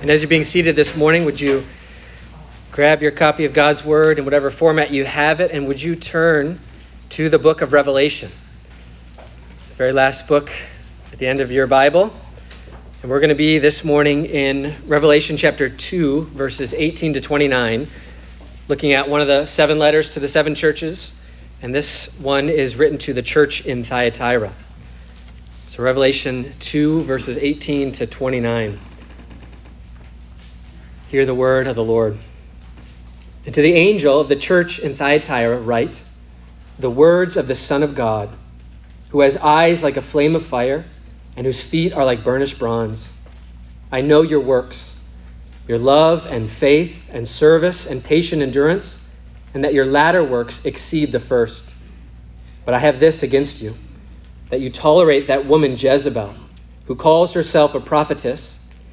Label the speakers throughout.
Speaker 1: And as you're being seated this morning, would you grab your copy of God's Word in whatever format you have it, and would you turn to the book of Revelation? It's the very last book at the end of your Bible. And we're going to be this morning in Revelation chapter 2, verses 18 to 29, looking at one of the seven letters to the seven churches. And this one is written to the church in Thyatira. So, Revelation 2, verses 18 to 29. Hear the word of the Lord. And to the angel of the church in Thyatira, write the words of the Son of God, who has eyes like a flame of fire, and whose feet are like burnished bronze. I know your works, your love and faith and service and patient endurance, and that your latter works exceed the first. But I have this against you that you tolerate that woman Jezebel, who calls herself a prophetess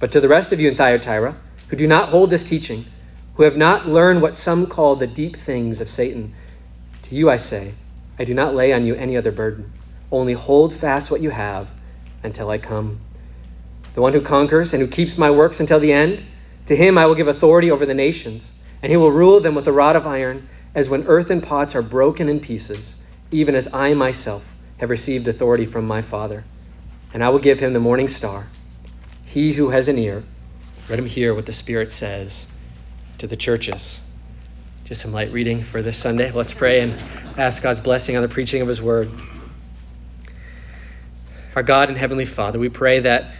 Speaker 1: But to the rest of you in Thyatira, who do not hold this teaching, who have not learned what some call the deep things of Satan, to you I say, I do not lay on you any other burden. Only hold fast what you have until I come. The one who conquers and who keeps my works until the end, to him I will give authority over the nations, and he will rule them with a rod of iron, as when earthen pots are broken in pieces, even as I myself have received authority from my Father. And I will give him the morning star. He who has an ear, let him hear what the Spirit says to the churches. Just some light reading for this Sunday. Let's pray and ask God's blessing on the preaching of His Word. Our God and Heavenly Father, we pray that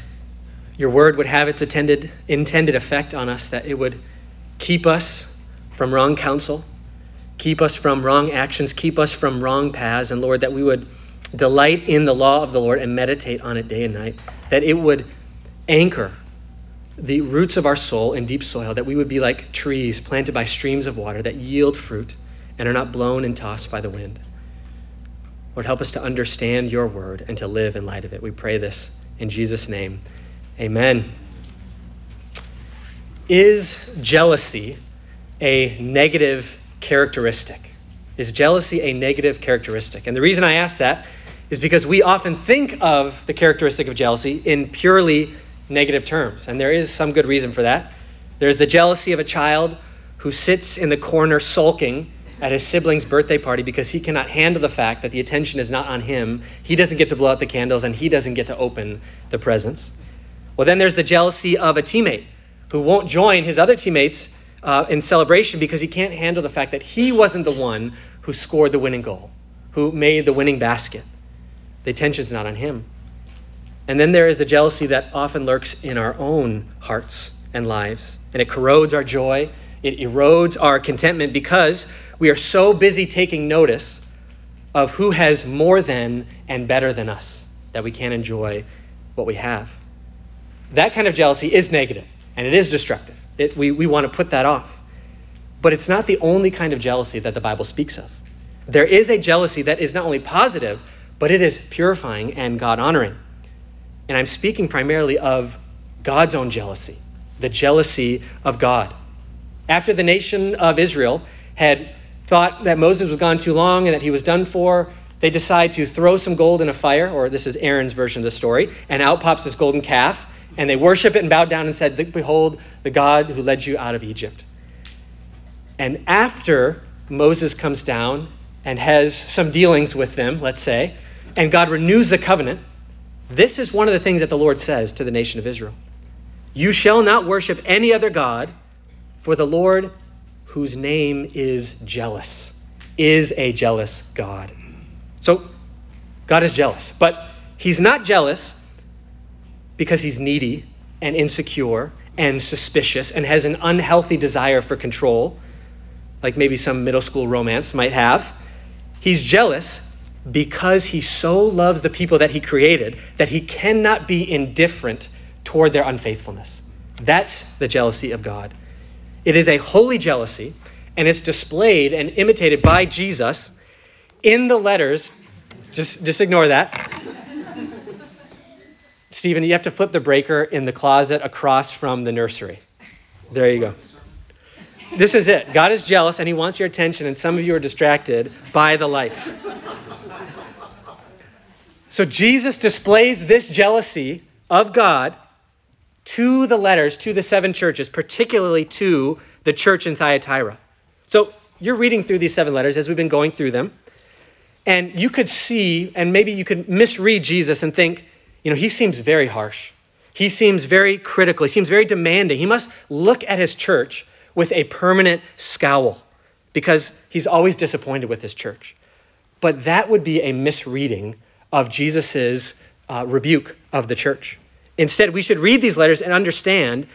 Speaker 1: your Word would have its intended, intended effect on us, that it would keep us from wrong counsel, keep us from wrong actions, keep us from wrong paths, and Lord, that we would delight in the law of the Lord and meditate on it day and night, that it would anchor the roots of our soul in deep soil, that we would be like trees planted by streams of water that yield fruit and are not blown and tossed by the wind. Lord, help us to understand your word and to live in light of it. We pray this in Jesus' name. Amen. Is jealousy a negative characteristic? Is jealousy a negative characteristic? And the reason I ask that is because we often think of the characteristic of jealousy in purely negative terms. And there is some good reason for that. There's the jealousy of a child who sits in the corner sulking at his sibling's birthday party because he cannot handle the fact that the attention is not on him. He doesn't get to blow out the candles and he doesn't get to open the presents. Well, then there's the jealousy of a teammate who won't join his other teammates uh, in celebration because he can't handle the fact that he wasn't the one who scored the winning goal, who made the winning basket. The attention's not on him. And then there is the jealousy that often lurks in our own hearts and lives. And it corrodes our joy, it erodes our contentment because we are so busy taking notice of who has more than and better than us that we can't enjoy what we have. That kind of jealousy is negative and it is destructive. It, we, we want to put that off. But it's not the only kind of jealousy that the Bible speaks of. There is a jealousy that is not only positive, but it is purifying and God honoring. And I'm speaking primarily of God's own jealousy, the jealousy of God. After the nation of Israel had thought that Moses was gone too long and that he was done for, they decide to throw some gold in a fire, or this is Aaron's version of the story, and out pops this golden calf, and they worship it and bow down and said, Behold, the God who led you out of Egypt. And after Moses comes down and has some dealings with them, let's say, and God renews the covenant, this is one of the things that the Lord says to the nation of Israel You shall not worship any other God, for the Lord, whose name is jealous, is a jealous God. So, God is jealous, but he's not jealous because he's needy and insecure and suspicious and has an unhealthy desire for control, like maybe some middle school romance might have. He's jealous because he so loves the people that he created that he cannot be indifferent toward their unfaithfulness. That's the jealousy of God. It is a holy jealousy, and it's displayed and imitated by Jesus in the letters. Just, just ignore that. Stephen, you have to flip the breaker in the closet across from the nursery. There you go. This is it. God is jealous and he wants your attention, and some of you are distracted by the lights. So Jesus displays this jealousy of God to the letters, to the seven churches, particularly to the church in Thyatira. So you're reading through these seven letters as we've been going through them, and you could see, and maybe you could misread Jesus and think, you know, he seems very harsh. He seems very critical. He seems very demanding. He must look at his church with a permanent scowl because he's always disappointed with his church. But that would be a misreading of Jesus' uh, rebuke of the church. Instead, we should read these letters and understand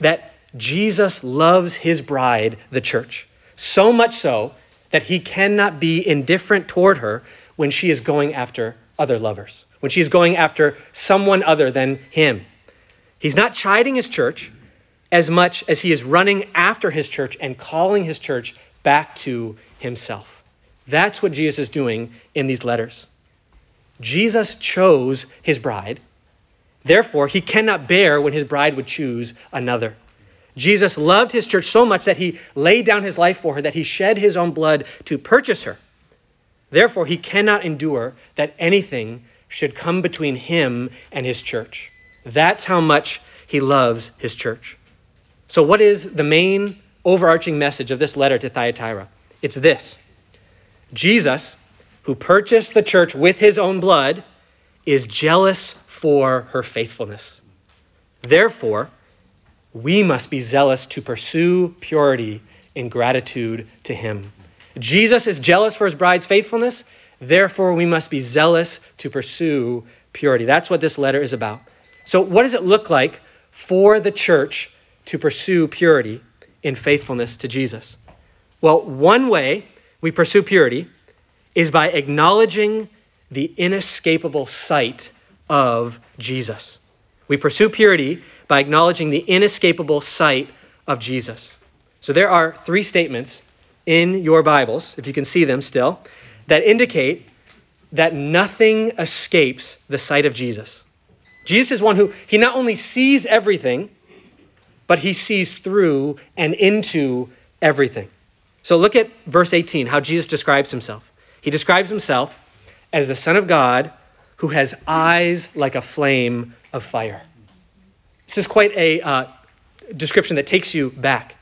Speaker 1: that Jesus loves his bride, the church, so much so that he cannot be indifferent toward her when she is going after other lovers, when she is going after someone other than him. He's not chiding his church as much as he is running after his church and calling his church back to himself. That's what Jesus is doing in these letters. Jesus chose his bride. Therefore, he cannot bear when his bride would choose another. Jesus loved his church so much that he laid down his life for her, that he shed his own blood to purchase her. Therefore, he cannot endure that anything should come between him and his church. That's how much he loves his church. So, what is the main overarching message of this letter to Thyatira? It's this Jesus, who purchased the church with his own blood, is jealous for her faithfulness. Therefore, we must be zealous to pursue purity in gratitude to him. Jesus is jealous for his bride's faithfulness. Therefore, we must be zealous to pursue purity. That's what this letter is about. So, what does it look like for the church to pursue purity in faithfulness to Jesus? Well, one way we pursue purity is by acknowledging the inescapable sight of Jesus. We pursue purity by acknowledging the inescapable sight of Jesus. So there are three statements in your Bibles, if you can see them still, that indicate that nothing escapes the sight of Jesus. Jesus is one who, he not only sees everything, but he sees through and into everything. So look at verse 18, how Jesus describes himself. He describes himself as the Son of God who has eyes like a flame of fire. This is quite a uh, description that takes you back.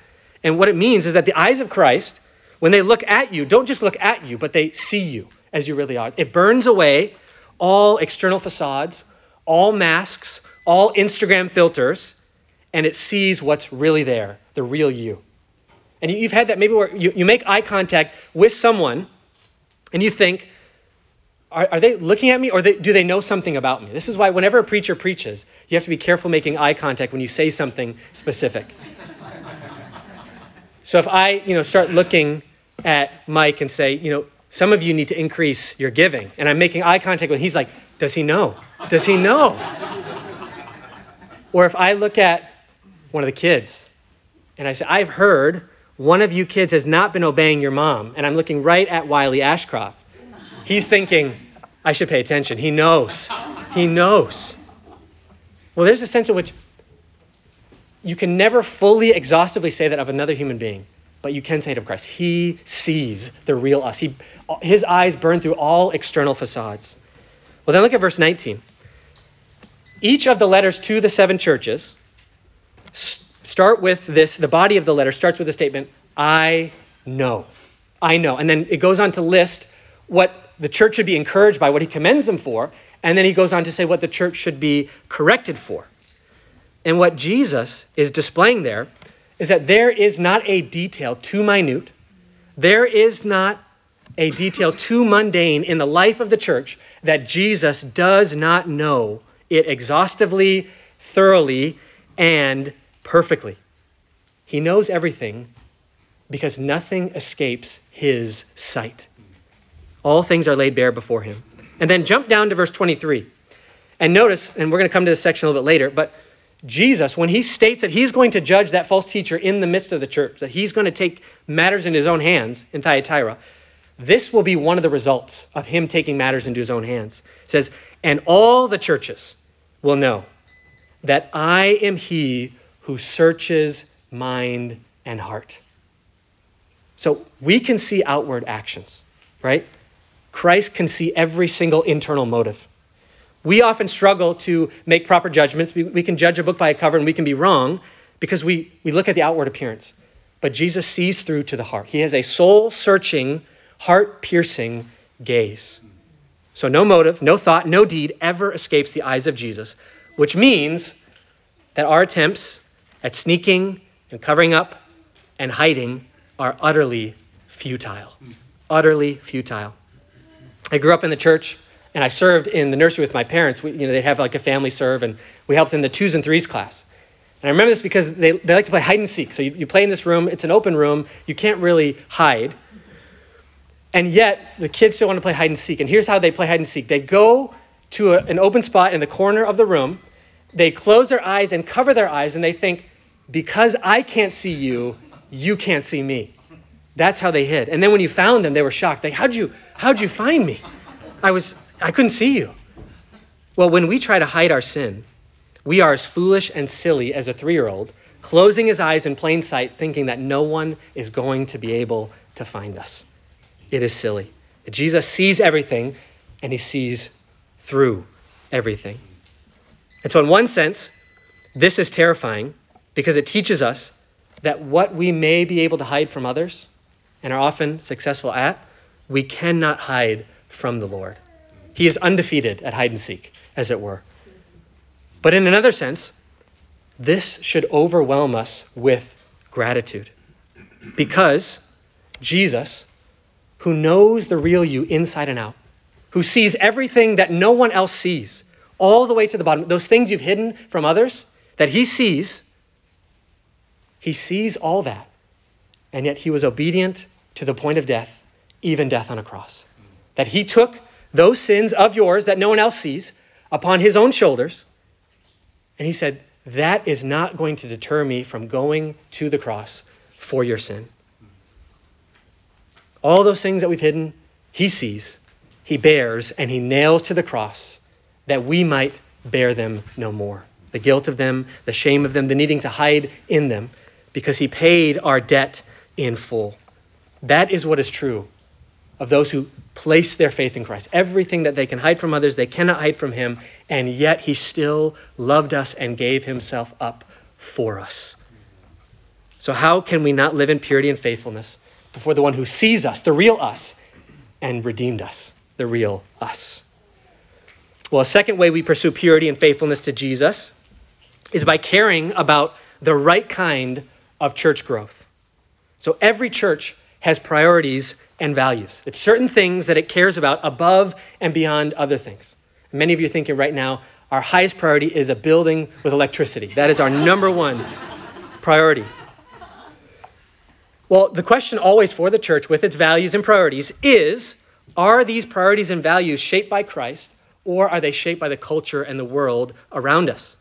Speaker 1: And what it means is that the eyes of Christ, when they look at you, don't just look at you, but they see you as you really are. It burns away all external facades, all masks, all Instagram filters, and it sees what's really there, the real you. And you've had that maybe where you, you make eye contact with someone and you think, are, are they looking at me or they, do they know something about me? This is why whenever a preacher preaches, you have to be careful making eye contact when you say something specific. so if I, you know, start looking at Mike and say, you know, some of you need to increase your giving, and I'm making eye contact with, him, he's like, does he know? Does he know? or if I look at one of the kids and I say, I've heard one of you kids has not been obeying your mom, and I'm looking right at Wiley Ashcroft. He's thinking, I should pay attention. He knows. He knows. Well, there's a sense in which you can never fully, exhaustively say that of another human being, but you can say it of Christ. He sees the real us. He, his eyes burn through all external facades. Well, then look at verse 19. Each of the letters to the seven churches start with this, the body of the letter starts with the statement, I know. I know. And then it goes on to list what the church should be encouraged by, what he commends them for, and then he goes on to say what the church should be corrected for. And what Jesus is displaying there is that there is not a detail too minute, there is not a detail too mundane in the life of the church that Jesus does not know it exhaustively, thoroughly, and perfectly. He knows everything because nothing escapes his sight. All things are laid bare before him. And then jump down to verse 23. And notice, and we're going to come to this section a little bit later, but Jesus, when he states that he's going to judge that false teacher in the midst of the church, that he's going to take matters in his own hands in Thyatira, this will be one of the results of him taking matters into his own hands. It says, And all the churches will know that I am he who searches mind and heart. So we can see outward actions, right? Christ can see every single internal motive. We often struggle to make proper judgments. We, we, can judge a book by a cover and we can be wrong because we, we look at the outward appearance. But Jesus sees through to the heart. He has a soul searching, heart piercing gaze. So no motive, no thought, no deed ever escapes the eyes of Jesus, which means that our attempts at sneaking and covering up and hiding are utterly futile. Utterly futile. I grew up in the church and I served in the nursery with my parents. We, you know, they'd have like a family serve, and we helped in the twos and threes class. And I remember this because they, they like to play hide and seek. So you, you play in this room, it's an open room, you can't really hide. And yet, the kids still want to play hide and seek. And here's how they play hide and seek they go to a, an open spot in the corner of the room, they close their eyes and cover their eyes, and they think, because I can't see you, you can't see me. That's how they hid. And then when you found them, they were shocked. They, how'd you, how'd you find me? I was, I couldn't see you. Well, when we try to hide our sin, we are as foolish and silly as a three year old, closing his eyes in plain sight, thinking that no one is going to be able to find us. It is silly. Jesus sees everything, and he sees through everything. And so, in one sense, this is terrifying because it teaches us that what we may be able to hide from others and are often successful at, we cannot hide from the Lord. He is undefeated at hide and seek, as it were. But in another sense, this should overwhelm us with gratitude because Jesus, who knows the real you inside and out, who sees everything that no one else sees, all the way to the bottom, those things you've hidden from others that he sees, he sees all that. And yet he was obedient to the point of death, even death on a cross. That he took those sins of yours that no one else sees upon his own shoulders. And he said, That is not going to deter me from going to the cross for your sin. All those things that we've hidden, he sees, he bears, and he nails to the cross that we might bear them no more. The guilt of them, the shame of them, the needing to hide in them, because he paid our debt in full. That is what is true of those who place their faith in Christ. Everything that they can hide from others, they cannot hide from him, and yet he still loved us and gave himself up for us. So, how can we not live in purity and faithfulness before the one who sees us, the real us, and redeemed us, the real us? Well, a second way we pursue purity and faithfulness to Jesus is by caring about the right kind of church growth. So, every church has priorities and values. It's certain things that it cares about above and beyond other things. Many of you are thinking right now, our highest priority is a building with electricity. That is our number one priority. Well, the question always for the church with its values and priorities is are these priorities and values shaped by Christ or are they shaped by the culture and the world around us?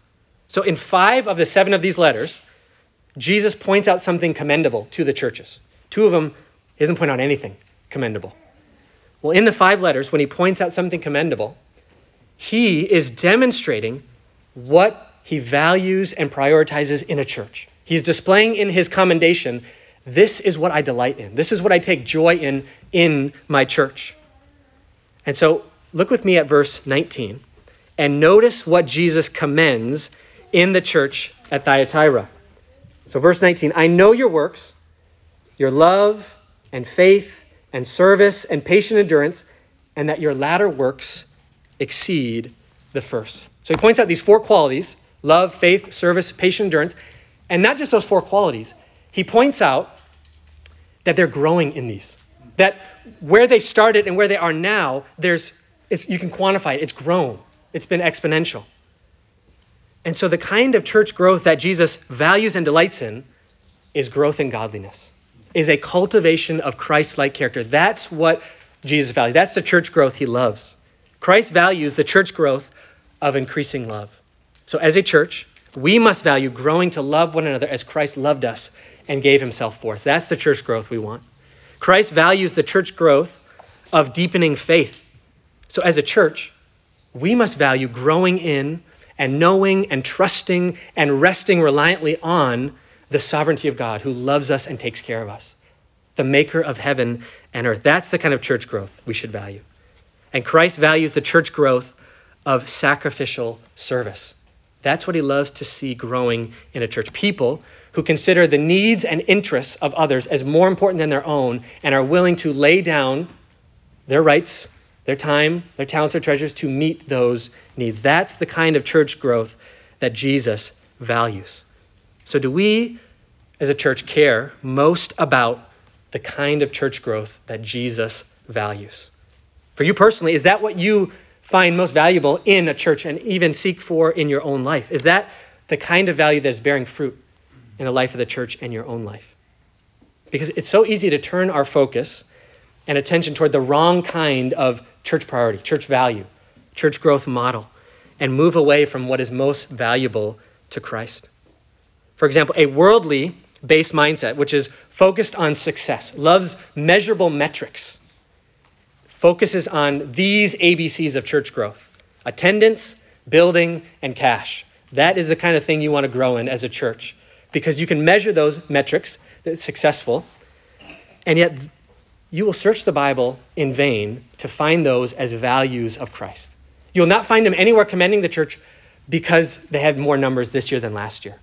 Speaker 1: So, in five of the seven of these letters, Jesus points out something commendable to the churches. Two of them, he doesn't point out anything commendable. Well, in the five letters, when he points out something commendable, he is demonstrating what he values and prioritizes in a church. He's displaying in his commendation this is what I delight in. This is what I take joy in in my church. And so look with me at verse 19 and notice what Jesus commends in the church at Thyatira. So, verse 19 I know your works, your love and faith and service and patient endurance, and that your latter works exceed the first. So, he points out these four qualities love, faith, service, patient endurance. And not just those four qualities, he points out that they're growing in these. That where they started and where they are now, there's you can quantify it. It's grown. It's been exponential. And so the kind of church growth that Jesus values and delights in is growth in godliness, is a cultivation of Christ like character. That's what Jesus values. That's the church growth he loves. Christ values the church growth of increasing love. So as a church, We must value growing to love one another as Christ loved us and gave himself for us. That's the church growth we want. Christ values the church growth of deepening faith. So, as a church, we must value growing in and knowing and trusting and resting reliantly on the sovereignty of God who loves us and takes care of us, the maker of heaven and earth. That's the kind of church growth we should value. And Christ values the church growth of sacrificial service. That's what he loves to see growing in a church. People who consider the needs and interests of others as more important than their own and are willing to lay down their rights, their time, their talents, their treasures to meet those needs. That's the kind of church growth that Jesus values. So, do we as a church care most about the kind of church growth that Jesus values? For you personally, is that what you find most valuable in a church and even seek for in your own life? Is that the kind of value that is bearing fruit in the life of the church and your own life? Because it's so easy to turn our focus and attention toward the wrong kind of church priority, church value, church growth model, and move away from what is most valuable to Christ. For example, a worldly based mindset, which is focused on success, loves measurable metrics, focuses on these ABCs of church growth attendance, building, and cash. That is the kind of thing you want to grow in as a church because you can measure those metrics that's successful, and yet you will search the Bible in vain to find those as values of Christ. You'll not find them anywhere commending the church because they had more numbers this year than last year.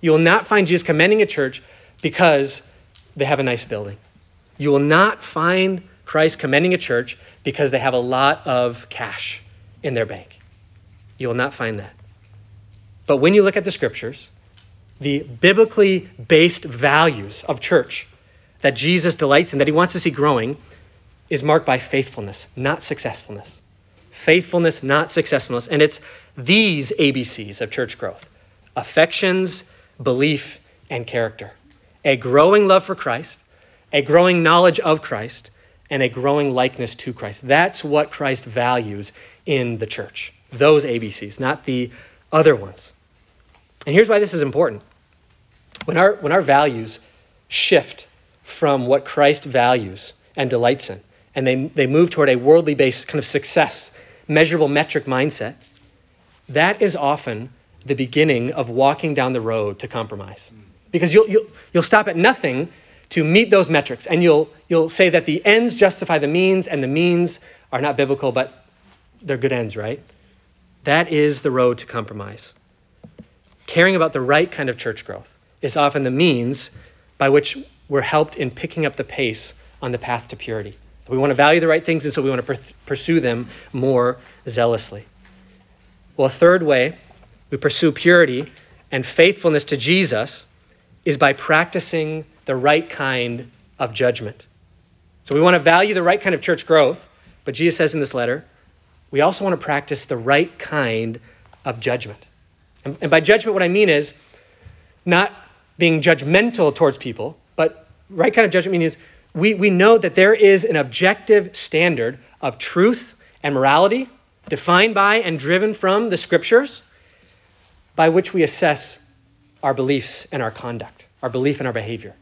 Speaker 1: You will not find Jesus commending a church because they have a nice building. You will not find Christ commending a church because they have a lot of cash in their bank. You will not find that. But when you look at the scriptures, the biblically based values of church that Jesus delights in, that he wants to see growing, is marked by faithfulness, not successfulness. Faithfulness, not successfulness. And it's these ABCs of church growth affections, belief, and character. A growing love for Christ, a growing knowledge of Christ, and a growing likeness to Christ. That's what Christ values in the church. Those ABCs, not the other ones. And here's why this is important. When our, when our values shift from what Christ values and delights in, and they, they move toward a worldly based kind of success, measurable metric mindset, that is often the beginning of walking down the road to compromise. Because you'll, you'll, you'll stop at nothing to meet those metrics, and you'll, you'll say that the ends justify the means, and the means are not biblical, but they're good ends, right? That is the road to compromise. Caring about the right kind of church growth is often the means by which we're helped in picking up the pace on the path to purity. We want to value the right things, and so we want to pursue them more zealously. Well, a third way we pursue purity and faithfulness to Jesus is by practicing the right kind of judgment. So we want to value the right kind of church growth, but Jesus says in this letter, we also want to practice the right kind of judgment. And, and by judgment, what I mean is not being judgmental towards people, but right kind of judgment means we, we know that there is an objective standard of truth and morality defined by and driven from the scriptures by which we assess our beliefs and our conduct, our belief and our behavior.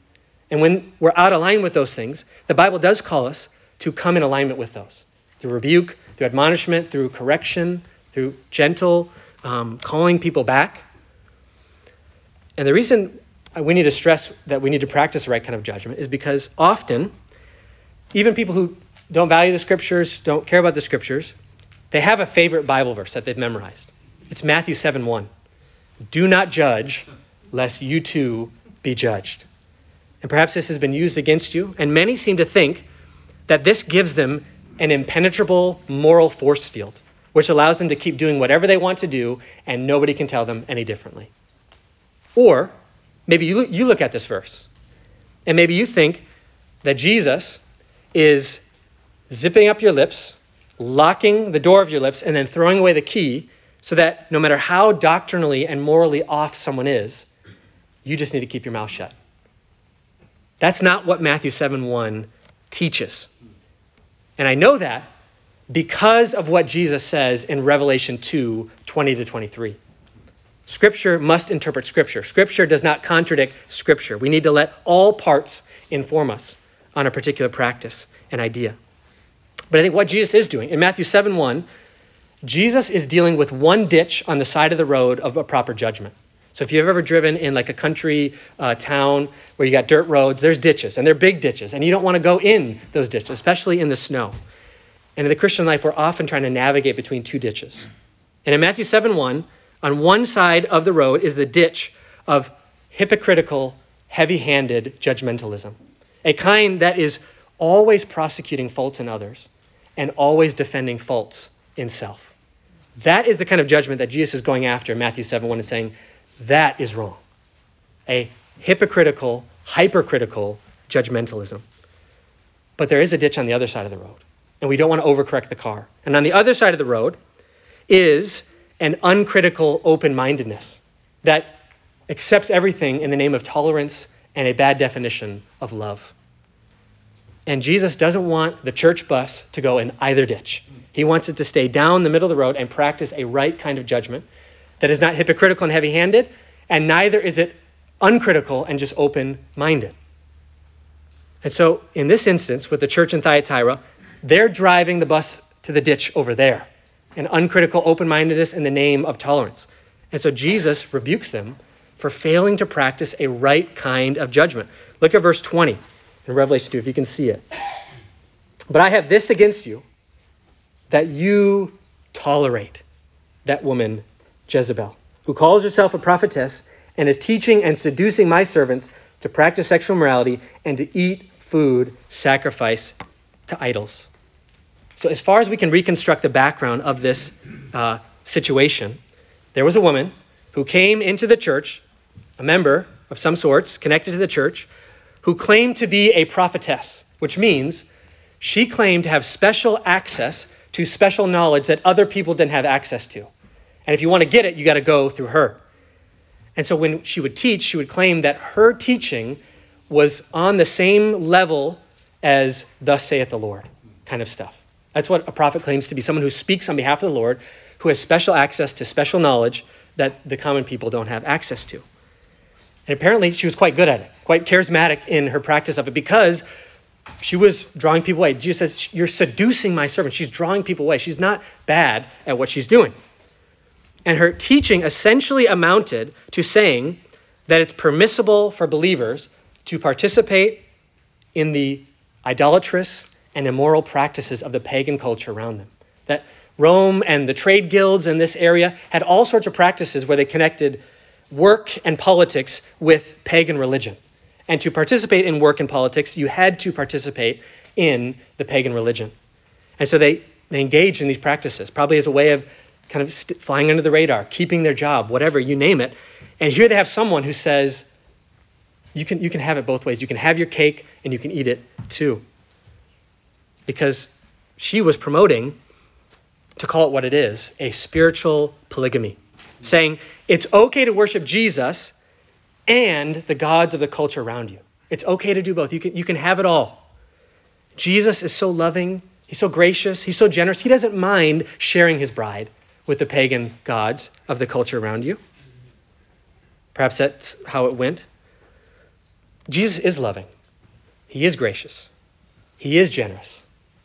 Speaker 1: And when we're out of line with those things, the Bible does call us to come in alignment with those through rebuke, through admonishment, through correction, through gentle um, calling people back. And the reason Uh, we need to stress that we need to practice the right kind of judgment is because often, even people who don't value the scriptures, don't care about the scriptures, they have a favorite Bible verse that they've memorized. It's Matthew 7 1. Do not judge, lest you too be judged. And perhaps this has been used against you, and many seem to think that this gives them an impenetrable moral force field, which allows them to keep doing whatever they want to do, and nobody can tell them any differently. Or maybe you look, you look at this verse, and maybe you think that Jesus is zipping up your lips, locking the door of your lips, and then throwing away the key so that no matter how doctrinally and morally off someone is, you just need to keep your mouth shut. That's not what Matthew 7 1 teaches. And I know that because of what Jesus says in Revelation 2 20 to 23. Scripture must interpret Scripture. Scripture does not contradict Scripture. We need to let all parts inform us on a particular practice and idea. But I think what Jesus is doing in Matthew 7 1, Jesus is dealing with one ditch on the side of the road of a proper judgment. So if you've ever driven in like a country uh, town where you got dirt roads, there's ditches, and they're big ditches, and you don't want to go in those ditches, especially in the snow. And in the Christian life, we're often trying to navigate between two ditches. And in Matthew 7 1, on one side of the road is the ditch of hypocritical, heavy handed judgmentalism, a kind that is always prosecuting faults in others and always defending faults in self. That is the kind of judgment that Jesus is going after in Matthew 7 1 and saying, that is wrong. A hypocritical, hypercritical judgmentalism. But there is a ditch on the other side of the road, and we don't want to overcorrect the car. And on the other side of the road is an uncritical open mindedness that accepts everything in the name of tolerance and a bad definition of love. And Jesus doesn't want the church bus to go in either ditch. He wants it to stay down the middle of the road and practice a right kind of judgment that is not hypocritical and heavy handed, and neither is it uncritical and just open minded. And so, in this instance, with the church in Thyatira, they're driving the bus to the ditch over there an uncritical open mindedness in the name of tolerance. And so, Jesus rebukes them for failing to practice a right kind of judgment. Look at verse 20 in Revelation 2, if you can see it. But I have this against you, that you tolerate that woman Jezebel, who calls herself a prophetess and is teaching and seducing my servants to practice sexual morality and to eat food sacrificed to idols. So, as far as we can reconstruct the background of this uh, situation, there was a woman who came into the church, a member of some sorts, connected to the church, who claimed to be a prophetess, which means she claimed to have special access to special knowledge that other people didn't have access to. And if you want to get it, you got to go through her. And so when she would teach, she would claim that her teaching was on the same level as thus saith the Lord kind of stuff. That's what a prophet claims to be someone who speaks on behalf of the Lord, who has special access to special knowledge that the common people don't have access to. And apparently she was quite good at it, quite charismatic in her practice of it because she was drawing people away. Jesus says, You're seducing my servant. She's drawing people away. She's not bad at what she's doing. And her teaching essentially amounted to saying that it's permissible for believers to participate in the idolatrous and immoral practices of the pagan culture around them. That Rome and the trade guilds in this area had all sorts of practices where they connected work and politics with pagan religion. And to participate in work and politics, you had to participate in the pagan religion. And so they, they engaged in these practices, probably as a way of kind of st- flying under the radar, keeping their job, whatever, you name it. And here they have someone who says, you can, you can have it both ways. You can have your cake and you can eat it too. Because she was promoting, to call it what it is, a spiritual polygamy, saying it's okay to worship Jesus and the gods of the culture around you. It's okay to do both. You can, you can have it all. Jesus is so loving, he's so gracious, he's so generous. He doesn't mind sharing his bride with the pagan gods of the culture around you. Perhaps that's how it went. Jesus is loving, he is gracious, he is generous,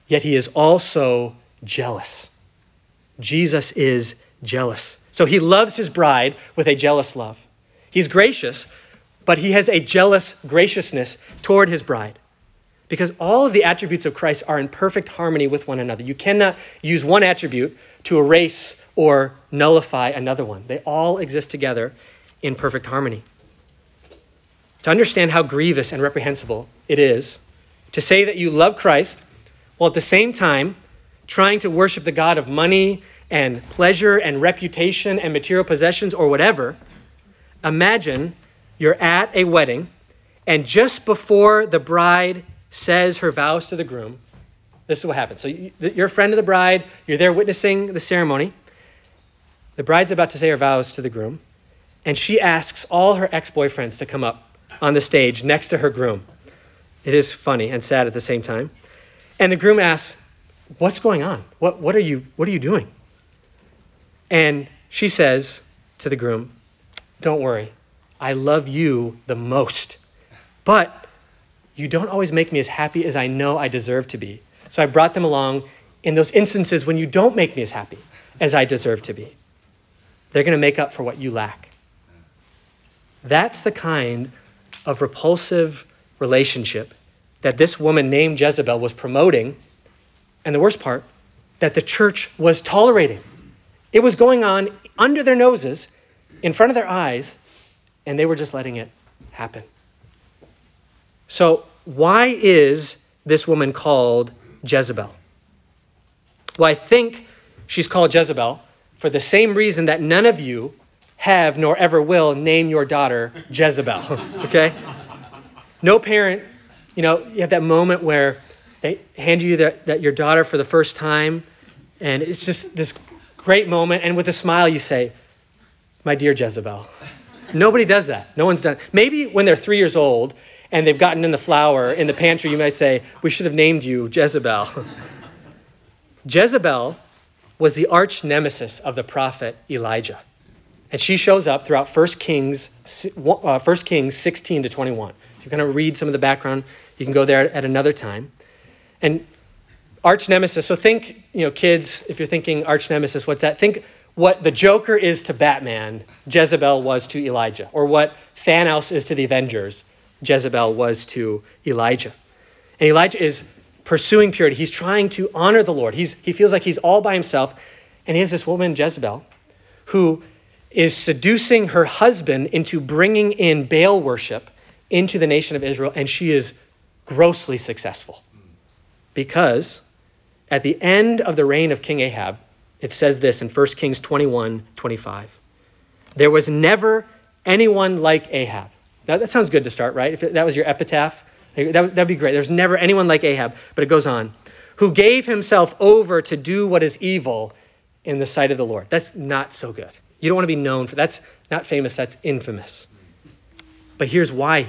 Speaker 1: yet he is also jealous. Jesus is jealous. So he loves his bride with a jealous love. He's gracious, but he has a jealous graciousness toward his bride. Because all of the attributes of Christ are in perfect harmony with one another. You cannot use one attribute to erase or nullify another one. They all exist together in perfect harmony. To understand how grievous and reprehensible it is to say that you love Christ while at the same time trying to worship the God of money and pleasure and reputation and material possessions or whatever, imagine you're at a wedding and just before the bride says her vows to the groom, this is what happens. So you're a friend of the bride, you're there witnessing the ceremony. The bride's about to say her vows to the groom, and she asks all her ex boyfriends to come up on the stage next to her groom. It is funny and sad at the same time. And the groom asks, What's going on? What, what, are, you, what are you doing? And she says to the groom, don't worry. I love you the most. But you don't always make me as happy as I know I deserve to be. So I brought them along in those instances when you don't make me as happy as I deserve to be. They're going to make up for what you lack. That's the kind of repulsive relationship that this woman named Jezebel was promoting. And the worst part, that the church was tolerating. It was going on under their noses, in front of their eyes, and they were just letting it happen. So, why is this woman called Jezebel? Well, I think she's called Jezebel for the same reason that none of you have nor ever will name your daughter Jezebel. okay? No parent, you know, you have that moment where they hand you that, that your daughter for the first time, and it's just this great moment, and with a smile you say, My dear Jezebel. Nobody does that. No one's done. Maybe when they're three years old and they've gotten in the flour in the pantry, you might say, We should have named you Jezebel. Jezebel was the arch nemesis of the prophet Elijah. And she shows up throughout 1 Kings, uh, 1 Kings 16 to 21. If you're going to read some of the background, you can go there at another time. And arch nemesis, so think, you know, kids, if you're thinking arch nemesis, what's that? Think what the Joker is to Batman, Jezebel was to Elijah, or what Thanos is to the Avengers, Jezebel was to Elijah. And Elijah is pursuing purity. He's trying to honor the Lord. He's, he feels like he's all by himself. And he has this woman, Jezebel, who is seducing her husband into bringing in Baal worship into the nation of Israel. And she is grossly successful. Because at the end of the reign of King Ahab, it says this in 1 Kings 21 25. There was never anyone like Ahab. Now, that sounds good to start, right? If that was your epitaph, that would be great. There's never anyone like Ahab, but it goes on, who gave himself over to do what is evil in the sight of the Lord. That's not so good. You don't want to be known for that's not famous, that's infamous. But here's why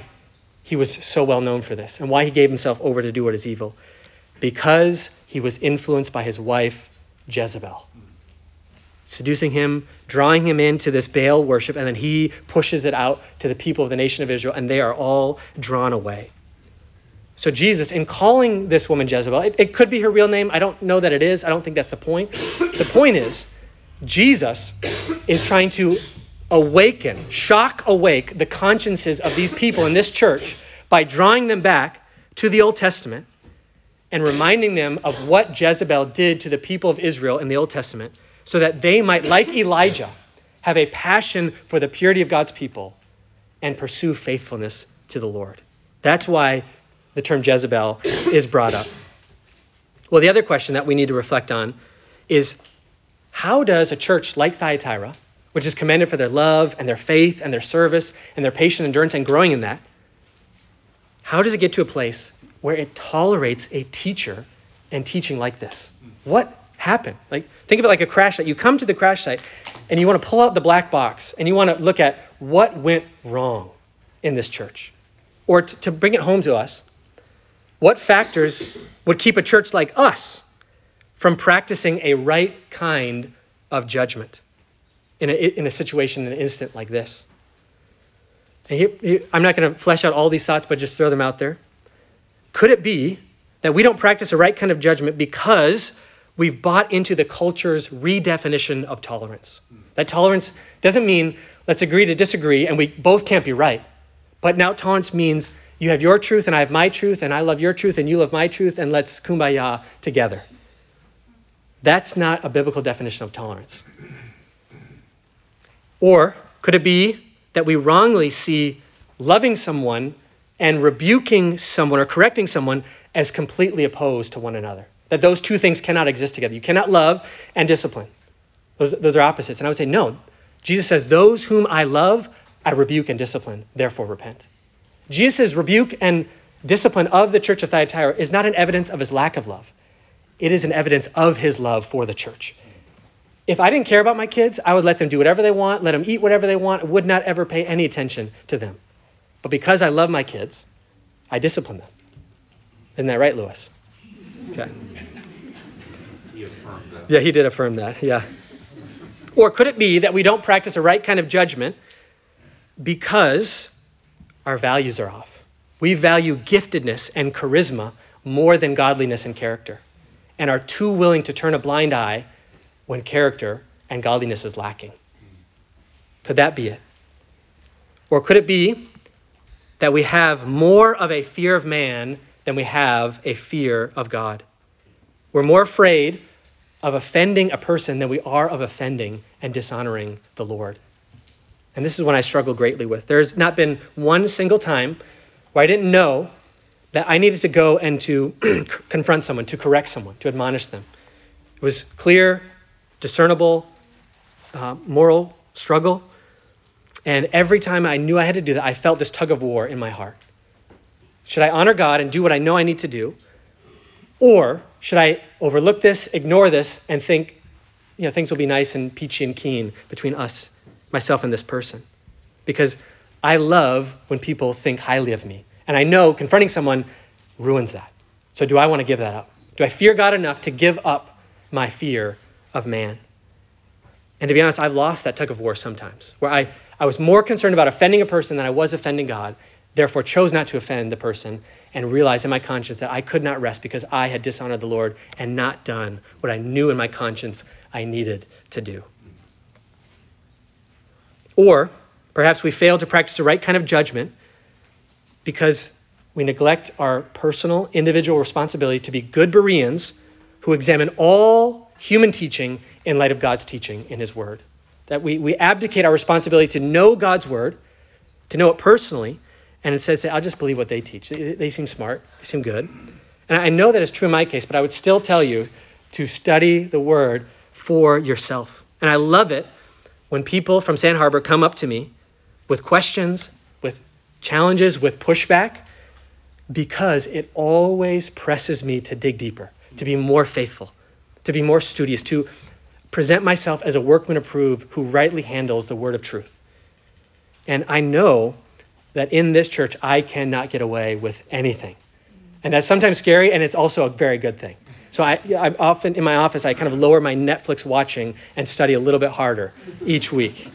Speaker 1: he was so well known for this and why he gave himself over to do what is evil. Because he was influenced by his wife, Jezebel. Seducing him, drawing him into this Baal worship, and then he pushes it out to the people of the nation of Israel, and they are all drawn away. So, Jesus, in calling this woman Jezebel, it, it, could be her real name. I don't know that it is. I don't think that's the point. The point is, Jesus is trying to awaken, shock awake the consciences of these people in this church by drawing them back to the Old Testament and reminding them of what Jezebel did to the people of Israel in the Old Testament so that they might, like Elijah, have a passion for the purity of God's people and pursue faithfulness to the Lord. That's why the term Jezebel is brought up. Well, the other question that we need to reflect on is how does a church like Thyatira, which is commended for their love and their faith and their service and their patient endurance and growing in that, how does it get to a place where it tolerates a teacher and teaching like this? What happened? Like think of it like a crash site. You come to the crash site and you want to pull out the black box and you want to look at what went wrong in this church. Or t- to bring it home to us, what factors would keep a church like us from practicing a right kind of judgment in a, in a situation, in an instant like this? Here, here, I'm not going to flesh out all these thoughts, but just throw them out there. Could it be that we don't practice a right kind of judgment because we've bought into the culture's redefinition of tolerance? That tolerance doesn't mean let's agree to disagree and we both can't be right. But now tolerance means you have your truth and I have my truth, and I love your truth and you love my truth, and let's kumbaya together. That's not a biblical definition of tolerance. Or could it be that we wrongly see loving someone and rebuking someone or correcting someone as completely opposed to one another? That those two things cannot exist together. You cannot love and discipline. Those, those are opposites. And I would say, no. Jesus says, Those whom I love, I rebuke and discipline, therefore repent. Jesus' rebuke and discipline of the church of Thyatira is not an evidence of his lack of love. It is an evidence of his love for the church. If I didn't care about my kids, I would let them do whatever they want, let them eat whatever they want, would not ever pay any attention to them. But because I love my kids, I discipline them. Isn't that right, Lewis? Okay. He affirmed that. Yeah, he did affirm that. Yeah. Or could it be that we don't practice a right kind of judgment because our values are off. We value giftedness and charisma more than godliness and character, and are too willing to turn a blind eye when character and godliness is lacking. Could that be it? Or could it be that we have more of a fear of man than we have a fear of God? We're more afraid of offending a person than we are of offending and dishonoring the Lord. And this is one I struggle greatly with. There's not been one single time where I didn't know that I needed to go and to confront someone, to correct someone, to admonish them. It was clear, discernible, uh, moral struggle. And every time I knew I had to do that, I felt this tug of war in my heart. Should I honor God and do what I know I need to do? Or should I overlook this, ignore this, and think, you know, things will be nice and peachy and keen between us, myself, and this person? Because I love when people think highly of me. And I know confronting someone ruins that. So do I want to give that up? Do I fear God enough to give up my fear of man? And to be honest, I've lost that tug of war sometimes, where I, I was more concerned about offending a person than I was offending God, therefore chose not to offend the person, and realized in my conscience that I could not rest because I had dishonored the Lord and not done what I knew in my conscience I needed to do. Or perhaps we fail to practice the right kind of judgment because we neglect our personal, individual responsibility to be good Bereans who examine all human teaching in light of God's teaching in His Word. That we, we abdicate our responsibility to know God's Word, to know it personally, and instead say, I'll just believe what they teach. They, they seem smart, they seem good. And I know that is true in my case, but I would still tell you to study the Word for yourself. And I love it when people from Sand Harbor come up to me with questions, with challenges, with pushback, because it always presses me to dig deeper, to be more faithful, to be more studious, to present myself as a workman approved who rightly handles the word of truth. And I know that in this church, I cannot get away with anything. And that's sometimes scary, and it's also a very good thing. So I, I'm often in my office, I kind of lower my Netflix watching and study a little bit harder each week.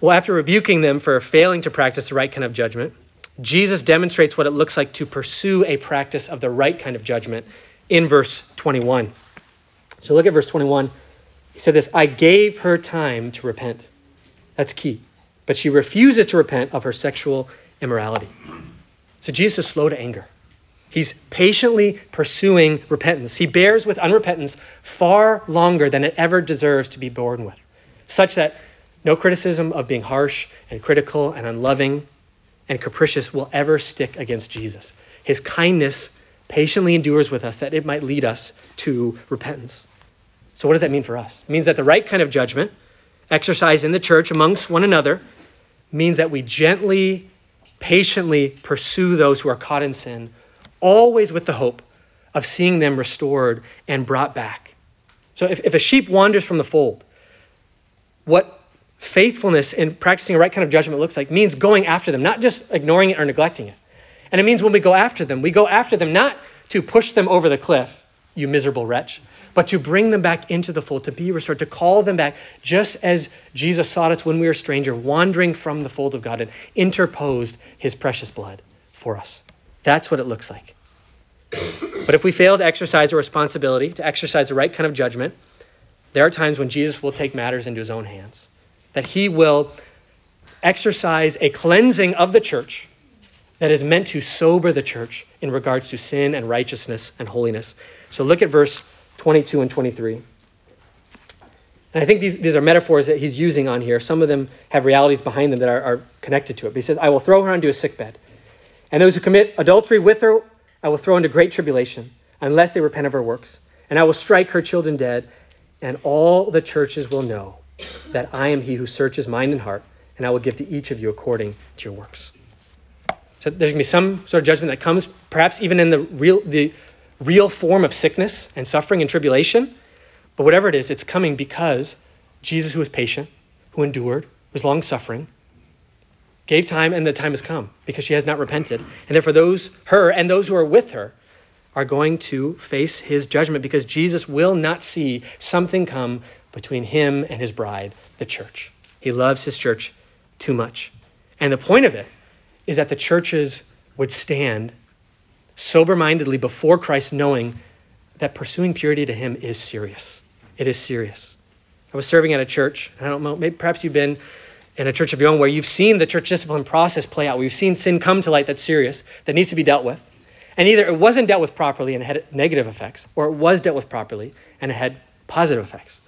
Speaker 1: Well, after rebuking them for failing to practice the right kind of judgment, Jesus demonstrates what it looks like to pursue a practice of the right kind of judgment in verse 21. So look at verse 21. He said this I gave her time to repent. That's key. But she refuses to repent of her sexual immorality. So Jesus is slow to anger. He's patiently pursuing repentance. He bears with unrepentance far longer than it ever deserves to be borne with, such that no criticism of being harsh and critical and unloving and capricious will ever stick against Jesus. His kindness patiently endures with us that it might lead us to repentance. So, what does that mean for us? It means that the right kind of judgment exercised in the church amongst one another means that we gently, patiently pursue those who are caught in sin, always with the hope of seeing them restored and brought back. So, if, if a sheep wanders from the fold, what faithfulness in practicing a right kind of judgment looks like means going after them, not just ignoring it or neglecting it. And it means when we go after them, we go after them not to push them over the cliff, you miserable wretch, but to bring them back into the fold, to be restored, to call them back, just as Jesus sought us when we were stranger, wandering from the fold of God and interposed his precious blood for us. That's what it looks like. But if we fail to exercise a responsibility, to exercise the right kind of judgment, there are times when Jesus will take matters into his own hands that he will exercise a cleansing of the church that is meant to sober the church in regards to sin and righteousness and holiness. So look at verse 22 and 23. And I think these, these are metaphors that he's using on here. Some of them have realities behind them that are, are connected to it. But he says, I will throw her onto a sickbed. And those who commit adultery with her, I will throw into great tribulation, unless they repent of her works. And I will strike her children dead, and all the churches will know that I am he who searches mind and heart, and I will give to each of you according to your works. So there's going to be some sort of judgment that comes, perhaps even in the real, the real form of sickness and suffering and tribulation. But whatever it is, it's coming because Jesus, who was patient, who endured, was long suffering, gave time, and the time has come because she has not repented. And therefore, those, her and those who are with her, are going to face his judgment because Jesus will not see something come between him and his bride, the church. He loves his church too much. And the point of it is that the churches would stand sober mindedly before Christ, knowing that pursuing purity to Him is serious. It is serious. I was serving at a church. I don't know, maybe perhaps you've been in a church of your own where you've seen the church discipline process play out. We've seen sin come to light that's serious, that needs to be dealt with. And either it wasn't dealt with properly and it had negative effects, or it was dealt with properly and it had positive effects.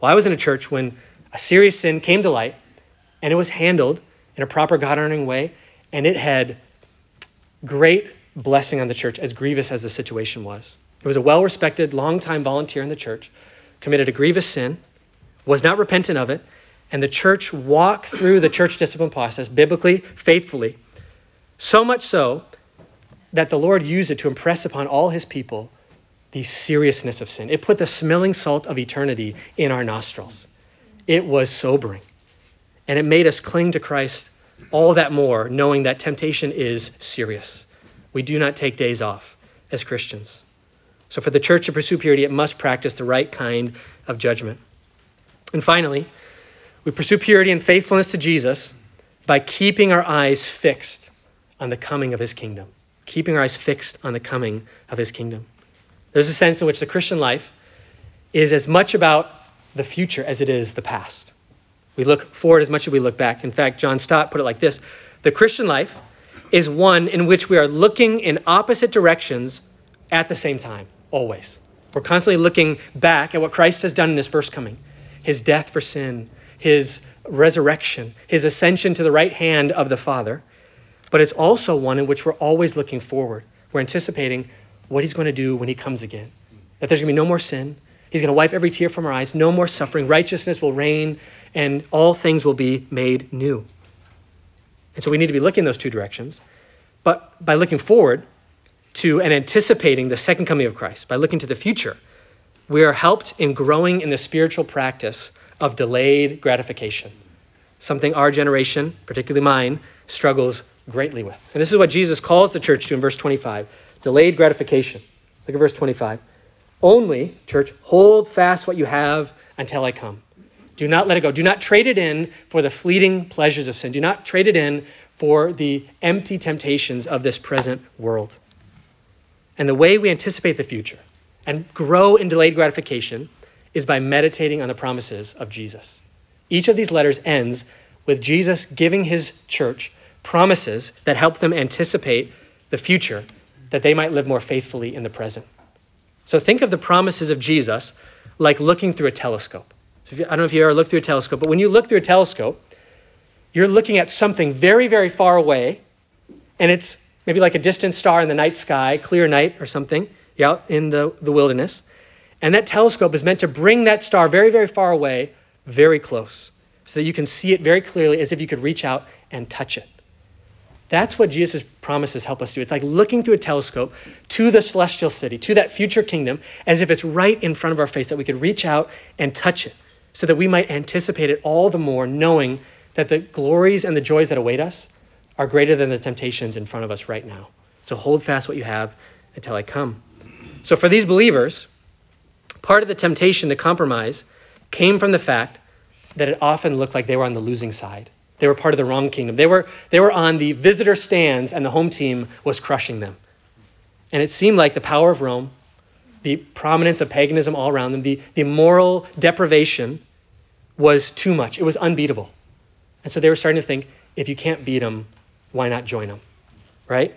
Speaker 1: Well, I was in a church when a serious sin came to light and it was handled in a proper God honoring way, and it had great blessing on the church, as grievous as the situation was. It was a well respected, long-time volunteer in the church, committed a grievous sin, was not repentant of it, and the church walked through the church discipline process biblically, faithfully, so much so that the Lord used it to impress upon all his people the seriousness of sin. It put the smelling salt of eternity in our nostrils. It was sobering. And it made us cling to Christ all that more, knowing that temptation is serious. We do not take days off as Christians. So, for the church to pursue purity, it must practice the right kind of judgment. And finally, we pursue purity and faithfulness to Jesus by keeping our eyes fixed on the coming of his kingdom. Keeping our eyes fixed on the coming of his kingdom. There's a sense in which the Christian life is as much about the future as it is the past. We look forward as much as we look back. In fact, John Stott put it like this The Christian life is one in which we are looking in opposite directions at the same time, always. We're constantly looking back at what Christ has done in his first coming his death for sin, his resurrection, his ascension to the right hand of the Father. But it's also one in which we're always looking forward. We're anticipating what he's going to do when he comes again. That there's going to be no more sin. He's going to wipe every tear from our eyes, no more suffering. Righteousness will reign, and all things will be made new. And so we need to be looking in those two directions. But by looking forward to and anticipating the second coming of Christ, by looking to the future, we are helped in growing in the spiritual practice of delayed gratification, something our generation, particularly mine, struggles greatly with. And this is what Jesus calls the church to in verse 25 delayed gratification. Look at verse 25. Only, church, hold fast what you have until I come. Do not let it go. Do not trade it in for the fleeting pleasures of sin. Do not trade it in for the empty temptations of this present world. And the way we anticipate the future and grow in delayed gratification is by meditating on the promises of Jesus. Each of these letters ends with Jesus giving his church promises that help them anticipate the future that they might live more faithfully in the present. So think of the promises of Jesus like looking through a telescope. So you, I don't know if you ever looked through a telescope, but when you look through a telescope, you're looking at something very, very far away, and it's maybe like a distant star in the night sky, clear night or something, out in the, the wilderness. And that telescope is meant to bring that star very, very far away, very close, so that you can see it very clearly as if you could reach out and touch it. That's what Jesus' promises help us do. It's like looking through a telescope to the celestial city, to that future kingdom, as if it's right in front of our face, that we could reach out and touch it, so that we might anticipate it all the more, knowing that the glories and the joys that await us are greater than the temptations in front of us right now. So hold fast what you have until I come. So for these believers, part of the temptation to compromise came from the fact that it often looked like they were on the losing side. They were part of the wrong kingdom. They were, they were on the visitor stands, and the home team was crushing them. And it seemed like the power of Rome, the prominence of paganism all around them, the, the moral deprivation was too much. It was unbeatable. And so they were starting to think if you can't beat them, why not join them? Right?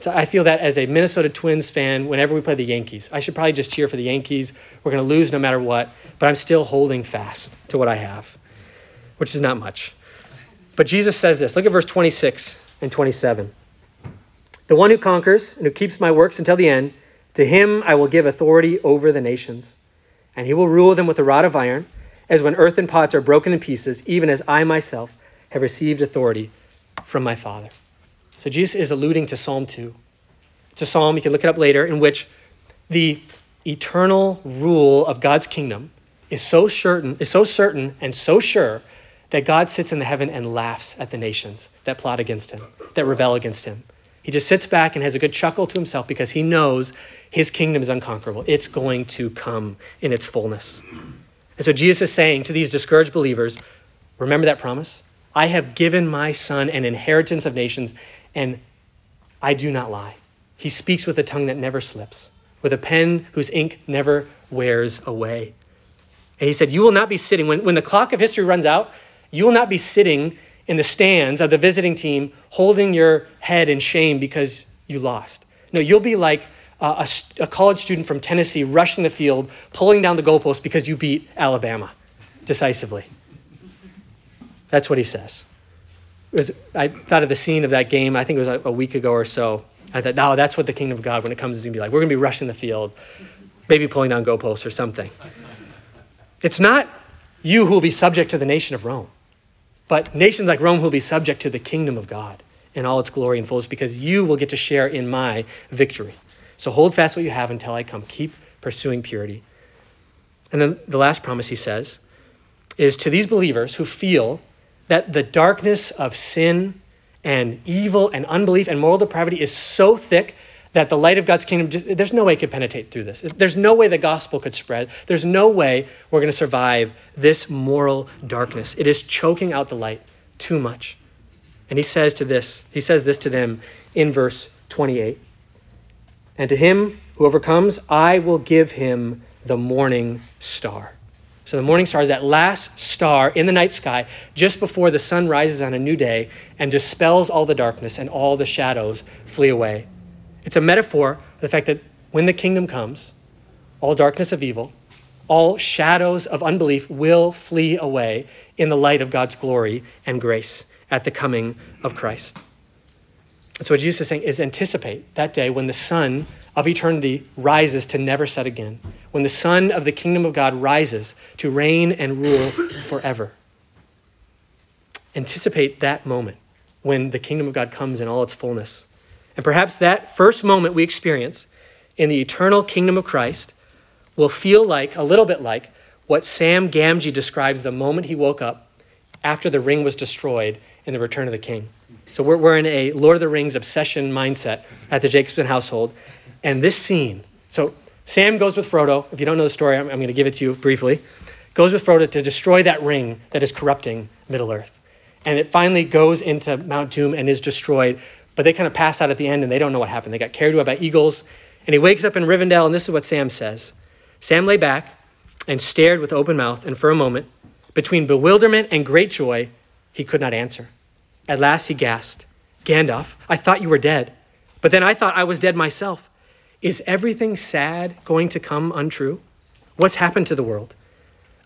Speaker 1: So I feel that as a Minnesota Twins fan, whenever we play the Yankees, I should probably just cheer for the Yankees. We're going to lose no matter what, but I'm still holding fast to what I have, which is not much. But Jesus says this. Look at verse 26 and 27. The one who conquers and who keeps my works until the end, to him I will give authority over the nations. And he will rule them with a rod of iron, as when earthen pots are broken in pieces, even as I myself have received authority from my Father. So Jesus is alluding to Psalm 2. It's a psalm, you can look it up later, in which the eternal rule of God's kingdom is so certain, is so certain and so sure that God sits in the heaven and laughs at the nations that plot against him, that rebel against him. He just sits back and has a good chuckle to himself because he knows his kingdom is unconquerable. It's going to come in its fullness. And so Jesus is saying to these discouraged believers, remember that promise? I have given my son an inheritance of nations, and I do not lie. He speaks with a tongue that never slips, with a pen whose ink never wears away. And he said, You will not be sitting, when, when the clock of history runs out, you will not be sitting in the stands of the visiting team holding your head in shame because you lost. No, you'll be like a, a, college student from Tennessee rushing the field, pulling down the goalpost because you beat Alabama decisively. That's what he says. Was, I thought of the scene of that game, I think it was a, a week ago or so. I thought, no, that's what the kingdom of God, when it comes, is going to be like. We're going to be rushing the field, maybe pulling down goalposts or something. It's not you who will be subject to the nation of Rome, but nations like Rome who will be subject to the kingdom of God in all its glory and fullness because you will get to share in my victory. So hold fast what you have until I come. Keep pursuing purity. And then the last promise he says is to these believers who feel that the darkness of sin and evil and unbelief and moral depravity is so thick that the light of God's kingdom, just, there's no way it could penetrate through this. There's no way the gospel could spread. There's no way we're going to survive this moral darkness. It is choking out the light too much. And he says to this, he says this to them in verse 28. And to him who overcomes, I will give him the morning star. So the morning star is that last star in the night sky just before the sun rises on a new day and dispels all the darkness and all the shadows flee away. It's a metaphor for the fact that when the kingdom comes, all darkness of evil, all shadows of unbelief will flee away in the light of God's glory and grace at the coming of Christ. That's what Jesus is saying is anticipate that day when the sun of eternity rises to never set again, when the sun of the kingdom of God rises to reign and rule forever. Anticipate that moment when the kingdom of God comes in all its fullness. And perhaps that first moment we experience in the eternal kingdom of Christ will feel like, a little bit like, what Sam Gamgee describes the moment he woke up after the ring was destroyed in the Return of the King. So we're, we're in a Lord of the Rings obsession mindset at the Jacobson household. And this scene, so Sam goes with Frodo. If you don't know the story, I'm, I'm going to give it to you briefly. Goes with Frodo to destroy that ring that is corrupting Middle Earth. And it finally goes into Mount Doom and is destroyed. But they kind of pass out at the end and they don't know what happened. They got carried away by eagles. And he wakes up in Rivendell, and this is what Sam says Sam lay back and stared with open mouth, and for a moment, between bewilderment and great joy, he could not answer. At last he gasped, Gandalf, I thought you were dead. But then I thought I was dead myself. Is everything sad going to come untrue? What's happened to the world?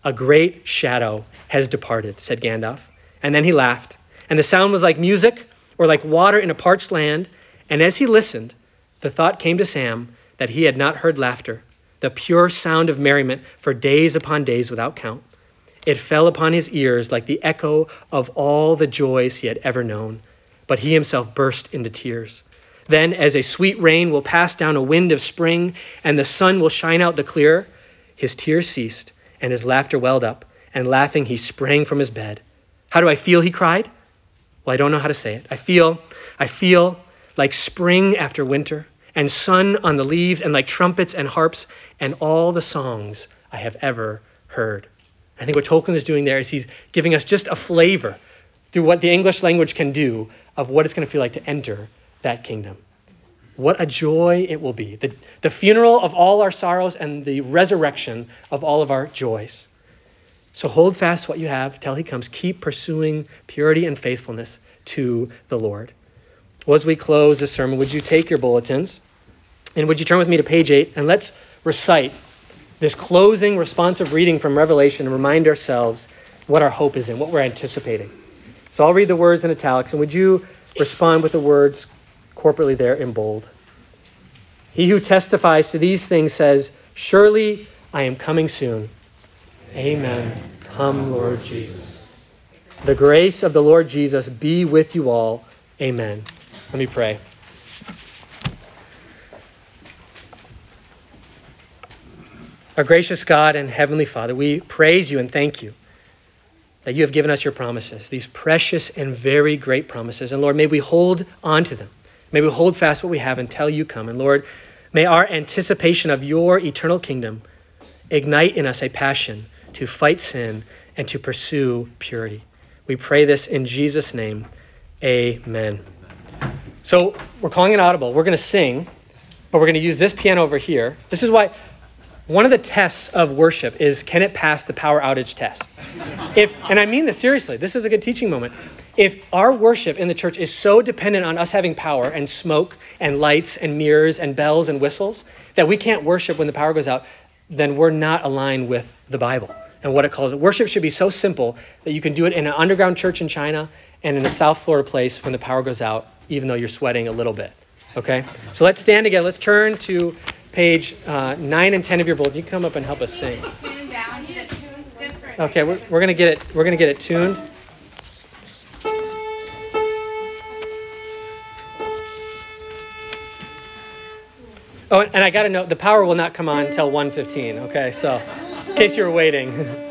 Speaker 1: A great shadow has departed, said Gandalf. And then he laughed. And the sound was like music or like water in a parched land. And as he listened, the thought came to Sam that he had not heard laughter, the pure sound of merriment, for days upon days without count. It fell upon his ears like the echo of all the joys he had ever known, but he himself burst into tears. Then, as a sweet rain will pass down a wind of spring, and the sun will shine out the clearer, his tears ceased, and his laughter welled up, and laughing he sprang from his bed. How do I feel? he cried. Well, I don't know how to say it. I feel, I feel like spring after winter, and sun on the leaves, and like trumpets and harps, and all the songs I have ever heard. I think what Tolkien is doing there is he's giving us just a flavor through what the English language can do of what it's going to feel like to enter that kingdom. What a joy it will be. The, the funeral of all our sorrows and the resurrection of all of our joys. So hold fast what you have till he comes. Keep pursuing purity and faithfulness to the Lord. Well, as we close this sermon, would you take your bulletins and would you turn with me to page 8 and let's recite this closing responsive reading from Revelation and remind ourselves what our hope is in, what we're anticipating. So I'll read the words in italics, and would you respond with the words corporately there in bold? He who testifies to these things says, Surely I am coming soon. Amen. Come, Lord Jesus. The grace of the Lord Jesus be with you all. Amen. Let me pray. Our gracious God and Heavenly Father, we praise you and thank you that you have given us your promises, these precious and very great promises. And Lord, may we hold on to them. May we hold fast what we have until you come. And Lord, may our anticipation of your eternal kingdom ignite in us a passion to fight sin and to pursue purity. We pray this in Jesus' name. Amen. So we're calling it audible. We're going to sing, but we're going to use this piano over here. This is why one of the tests of worship is can it pass the power outage test? If and I mean this seriously, this is a good teaching moment. If our worship in the church is so dependent on us having power and smoke and lights and mirrors and bells and whistles that we can't worship when the power goes out, then we're not aligned with the Bible and what it calls it. Worship should be so simple that you can do it in an underground church in China and in a South Florida place when the power goes out, even though you're sweating a little bit. Okay? So let's stand again. Let's turn to page uh, 9 and 10 of your bulletin. You can come up and help us sing. Okay, we're, we're going to get it we're going to get it tuned. Oh, and I got to note the power will not come on until 1:15. Okay, so in case you were waiting.